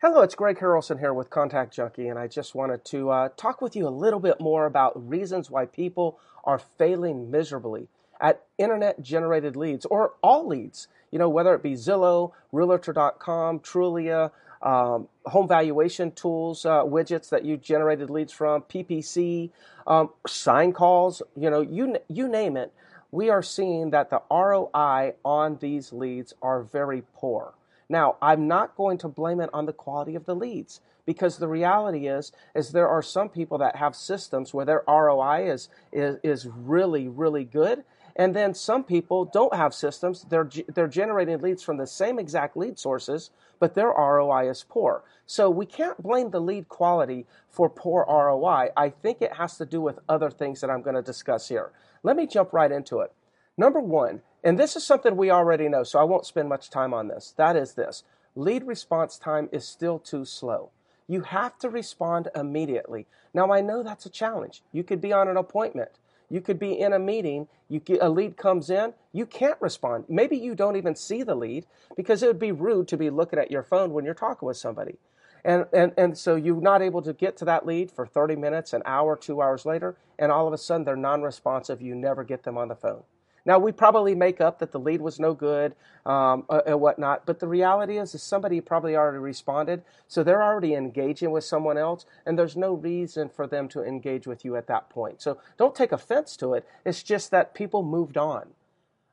Hello, it's Greg Harrelson here with Contact Junkie, and I just wanted to uh, talk with you a little bit more about reasons why people are failing miserably at internet generated leads or all leads. You know, whether it be Zillow, Realtor.com, Trulia, um, home valuation tools, uh, widgets that you generated leads from, PPC, um, sign calls, you know, you, you name it. We are seeing that the ROI on these leads are very poor. Now, I'm not going to blame it on the quality of the leads because the reality is is there are some people that have systems where their ROI is is, is really really good and then some people don't have systems they're they're generating leads from the same exact lead sources but their ROI is poor. So we can't blame the lead quality for poor ROI. I think it has to do with other things that I'm going to discuss here. Let me jump right into it. Number 1, and this is something we already know, so I won't spend much time on this. That is this lead response time is still too slow. You have to respond immediately. Now, I know that's a challenge. You could be on an appointment. You could be in a meeting, you get, a lead comes in, you can't respond. Maybe you don't even see the lead because it would be rude to be looking at your phone when you're talking with somebody. And, and, and so you're not able to get to that lead for 30 minutes, an hour, two hours later, and all of a sudden they're non responsive. You never get them on the phone. Now we probably make up that the lead was no good um, uh, and whatnot, but the reality is, is somebody probably already responded, so they're already engaging with someone else, and there's no reason for them to engage with you at that point. So don't take offense to it. It's just that people moved on.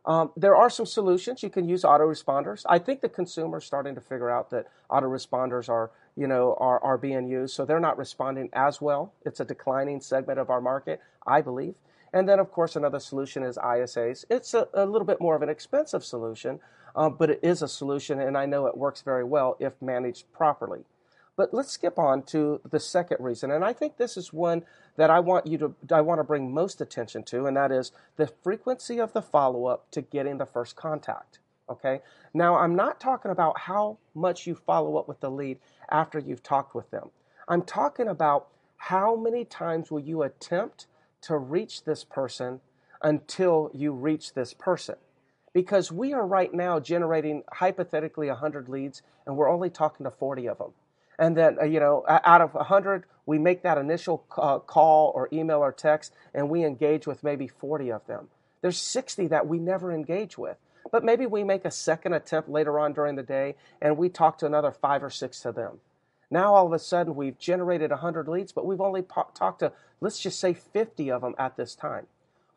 Um, there are some solutions. You can use autoresponders. I think the consumer is starting to figure out that autoresponders are, you know, are, are being used, so they're not responding as well. It's a declining segment of our market, I believe. And then, of course, another solution is ISAs. It's a, a little bit more of an expensive solution, uh, but it is a solution, and I know it works very well if managed properly. But let's skip on to the second reason, and I think this is one that I want you to I want to bring most attention to, and that is the frequency of the follow-up to getting the first contact. Okay. Now I'm not talking about how much you follow up with the lead after you've talked with them. I'm talking about how many times will you attempt to reach this person until you reach this person. Because we are right now generating hypothetically 100 leads and we're only talking to 40 of them. And then, uh, you know, out of 100, we make that initial uh, call or email or text and we engage with maybe 40 of them. There's 60 that we never engage with. But maybe we make a second attempt later on during the day and we talk to another five or six of them. Now all of a sudden we've generated 100 leads, but we've only po- talked to, let's just say 50 of them at this time.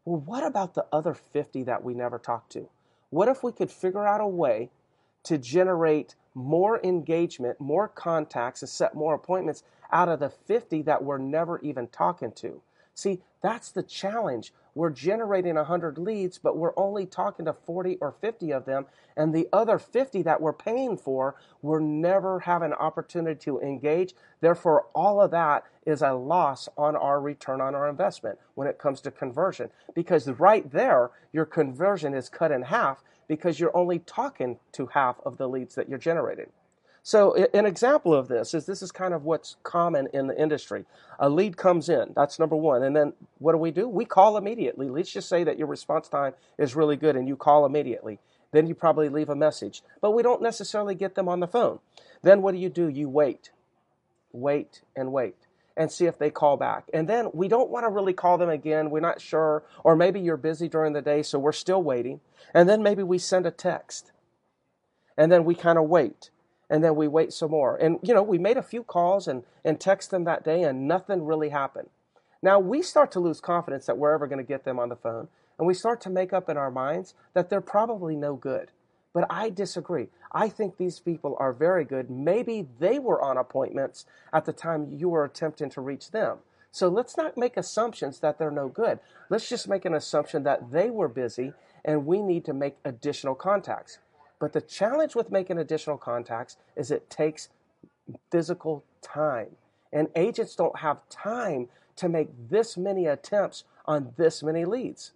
Well, what about the other 50 that we never talked to? What if we could figure out a way to generate more engagement, more contacts, and set more appointments out of the 50 that we're never even talking to? See, that's the challenge. We're generating 100 leads, but we're only talking to 40 or 50 of them. And the other 50 that we're paying for, we're never have an opportunity to engage. Therefore, all of that is a loss on our return on our investment when it comes to conversion. Because right there, your conversion is cut in half because you're only talking to half of the leads that you're generating. So an example of this is this is kind of what's common in the industry. A lead comes in, that's number one, and then what do we do? We call immediately. Let's just say that your response time is really good and you call immediately. Then you probably leave a message, but we don't necessarily get them on the phone. Then what do you do? You wait, wait, and wait and see if they call back. And then we don't want to really call them again. We're not sure. Or maybe you're busy during the day, so we're still waiting. And then maybe we send a text. And then we kind of wait and then we wait some more. And, you know, we made a few calls and, and text them that day, and nothing really happened. Now we start to lose confidence that we're ever going to get them on the phone, and we start to make up in our minds that they're probably no good. But I disagree. I think these people are very good. Maybe they were on appointments at the time you were attempting to reach them. So let's not make assumptions that they're no good. Let's just make an assumption that they were busy and we need to make additional contacts. But the challenge with making additional contacts is it takes physical time. And agents don't have time to make this many attempts on this many leads.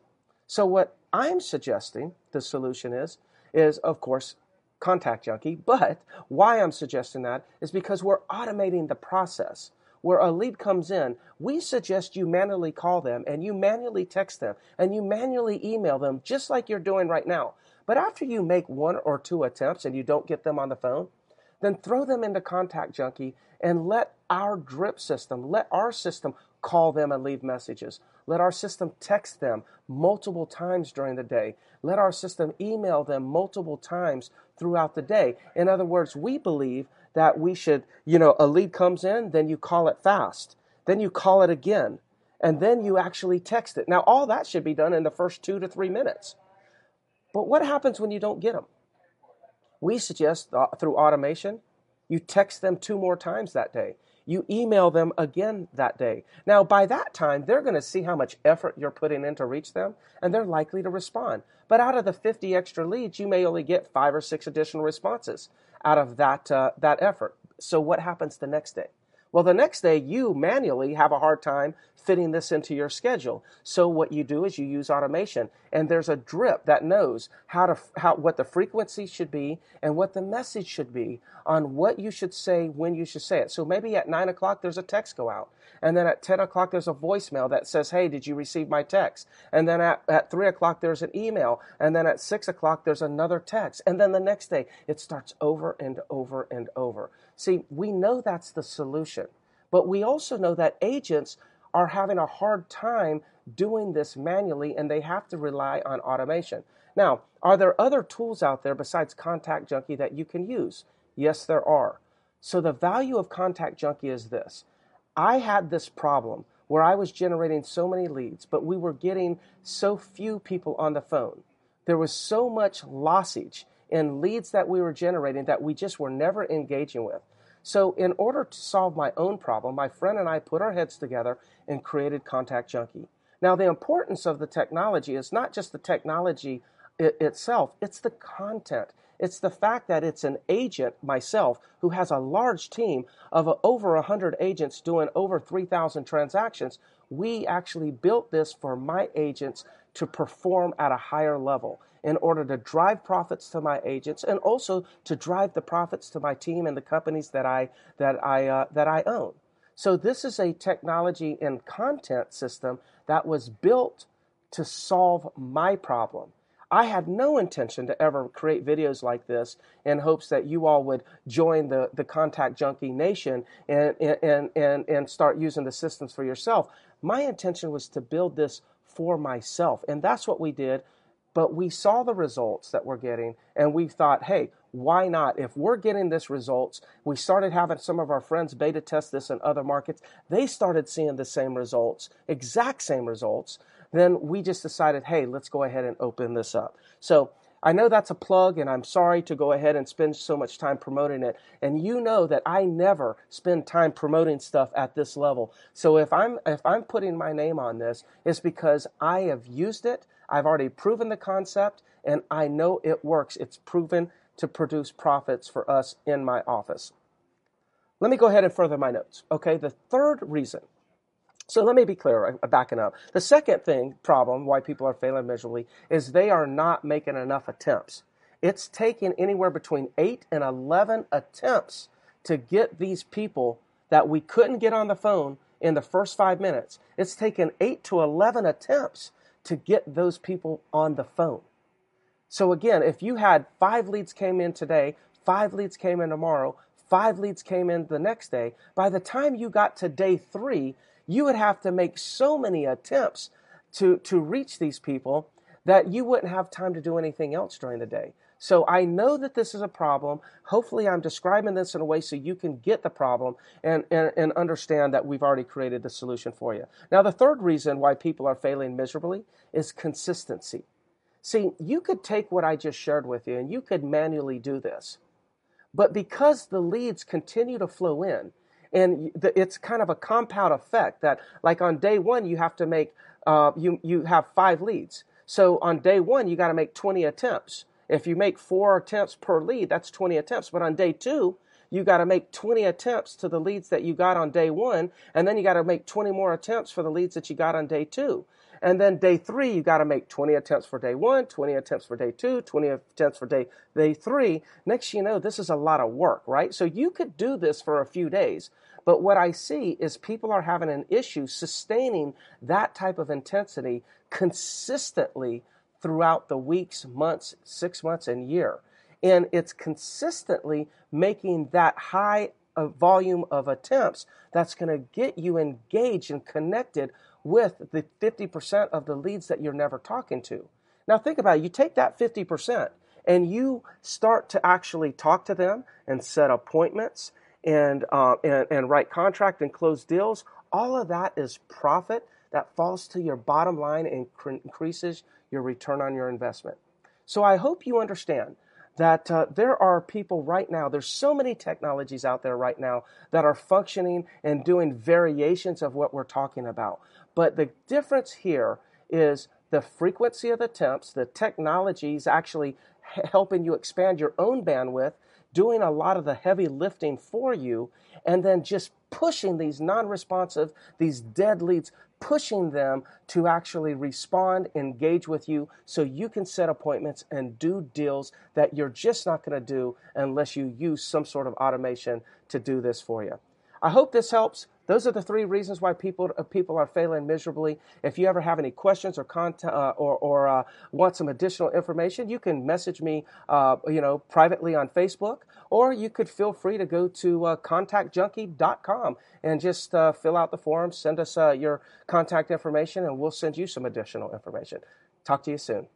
So what I'm suggesting the solution is is of course contact junkie, but why I'm suggesting that is because we're automating the process. Where a lead comes in, we suggest you manually call them and you manually text them and you manually email them just like you're doing right now. But after you make one or two attempts and you don't get them on the phone, then throw them into Contact Junkie and let our drip system, let our system call them and leave messages. Let our system text them multiple times during the day. Let our system email them multiple times throughout the day. In other words, we believe that we should, you know, a lead comes in, then you call it fast, then you call it again, and then you actually text it. Now, all that should be done in the first two to three minutes. But what happens when you don't get them? We suggest through automation, you text them two more times that day. You email them again that day. Now, by that time, they're going to see how much effort you're putting in to reach them, and they're likely to respond. But out of the 50 extra leads, you may only get five or six additional responses out of that, uh, that effort. So, what happens the next day? Well, the next day, you manually have a hard time fitting this into your schedule. So what you do is you use automation, and there's a drip that knows how to how what the frequency should be and what the message should be on what you should say when you should say it. So maybe at nine o'clock there's a text go out, and then at ten o'clock there's a voicemail that says, "Hey, did you receive my text?" And then at, at three o'clock there's an email, and then at six o'clock there's another text, and then the next day it starts over and over and over. See, we know that's the solution. But we also know that agents are having a hard time doing this manually and they have to rely on automation. Now, are there other tools out there besides Contact Junkie that you can use? Yes, there are. So the value of Contact Junkie is this. I had this problem where I was generating so many leads, but we were getting so few people on the phone. There was so much lossage in leads that we were generating that we just were never engaging with. So, in order to solve my own problem, my friend and I put our heads together and created Contact Junkie. Now, the importance of the technology is not just the technology it itself, it's the content. It's the fact that it's an agent, myself, who has a large team of over 100 agents doing over 3,000 transactions. We actually built this for my agents to perform at a higher level in order to drive profits to my agents and also to drive the profits to my team and the companies that I that I uh, that I own. So this is a technology and content system that was built to solve my problem. I had no intention to ever create videos like this in hopes that you all would join the, the Contact Junkie Nation and, and, and, and start using the systems for yourself. My intention was to build this for myself. And that's what we did but we saw the results that we're getting and we thought, hey, why not? If we're getting this results, we started having some of our friends beta test this in other markets. They started seeing the same results, exact same results. Then we just decided, hey, let's go ahead and open this up. So I know that's a plug, and I'm sorry to go ahead and spend so much time promoting it. And you know that I never spend time promoting stuff at this level. So if I'm if I'm putting my name on this, it's because I have used it. I've already proven the concept and I know it works. It's proven to produce profits for us in my office. Let me go ahead and further my notes. Okay, the third reason. So let me be clear, I'm backing up. The second thing, problem, why people are failing miserably, is they are not making enough attempts. It's taking anywhere between 8 and 11 attempts to get these people that we couldn't get on the phone in the first five minutes. It's taken 8 to 11 attempts to get those people on the phone. So again, if you had five leads came in today, five leads came in tomorrow, five leads came in the next day, by the time you got to day three, you would have to make so many attempts to, to reach these people that you wouldn't have time to do anything else during the day. So I know that this is a problem. Hopefully, I'm describing this in a way so you can get the problem and, and, and understand that we've already created the solution for you. Now, the third reason why people are failing miserably is consistency. See, you could take what I just shared with you and you could manually do this. But because the leads continue to flow in, and it's kind of a compound effect that, like on day one, you have to make, uh, you, you have five leads. So on day one, you got to make 20 attempts. If you make four attempts per lead, that's 20 attempts. But on day two, you got to make 20 attempts to the leads that you got on day one, and then you got to make 20 more attempts for the leads that you got on day two. And then day three, you got to make 20 attempts for day one, 20 attempts for day two, 20 attempts for day, day three. Next, you know, this is a lot of work, right? So you could do this for a few days. But what I see is people are having an issue sustaining that type of intensity consistently throughout the weeks, months, six months, and year. And it's consistently making that high volume of attempts that's going to get you engaged and connected with the 50% of the leads that you're never talking to. Now, think about it. You take that 50% and you start to actually talk to them and set appointments and, uh, and, and write contract and close deals. All of that is profit that falls to your bottom line and increases your return on your investment. So I hope you understand that uh, there are people right now, there's so many technologies out there right now that are functioning and doing variations of what we're talking about. But the difference here is the frequency of the attempts, the technologies actually helping you expand your own bandwidth, doing a lot of the heavy lifting for you, and then just pushing these non responsive, these dead leads, pushing them to actually respond, engage with you so you can set appointments and do deals that you're just not going to do unless you use some sort of automation to do this for you. I hope this helps. Those are the three reasons why people uh, people are failing miserably. If you ever have any questions or content uh, or, or uh, want some additional information, you can message me, uh, you know, privately on Facebook, or you could feel free to go to uh, contactjunkie.com and just uh, fill out the form, send us your contact information, and we'll send you some additional information. Talk to you soon.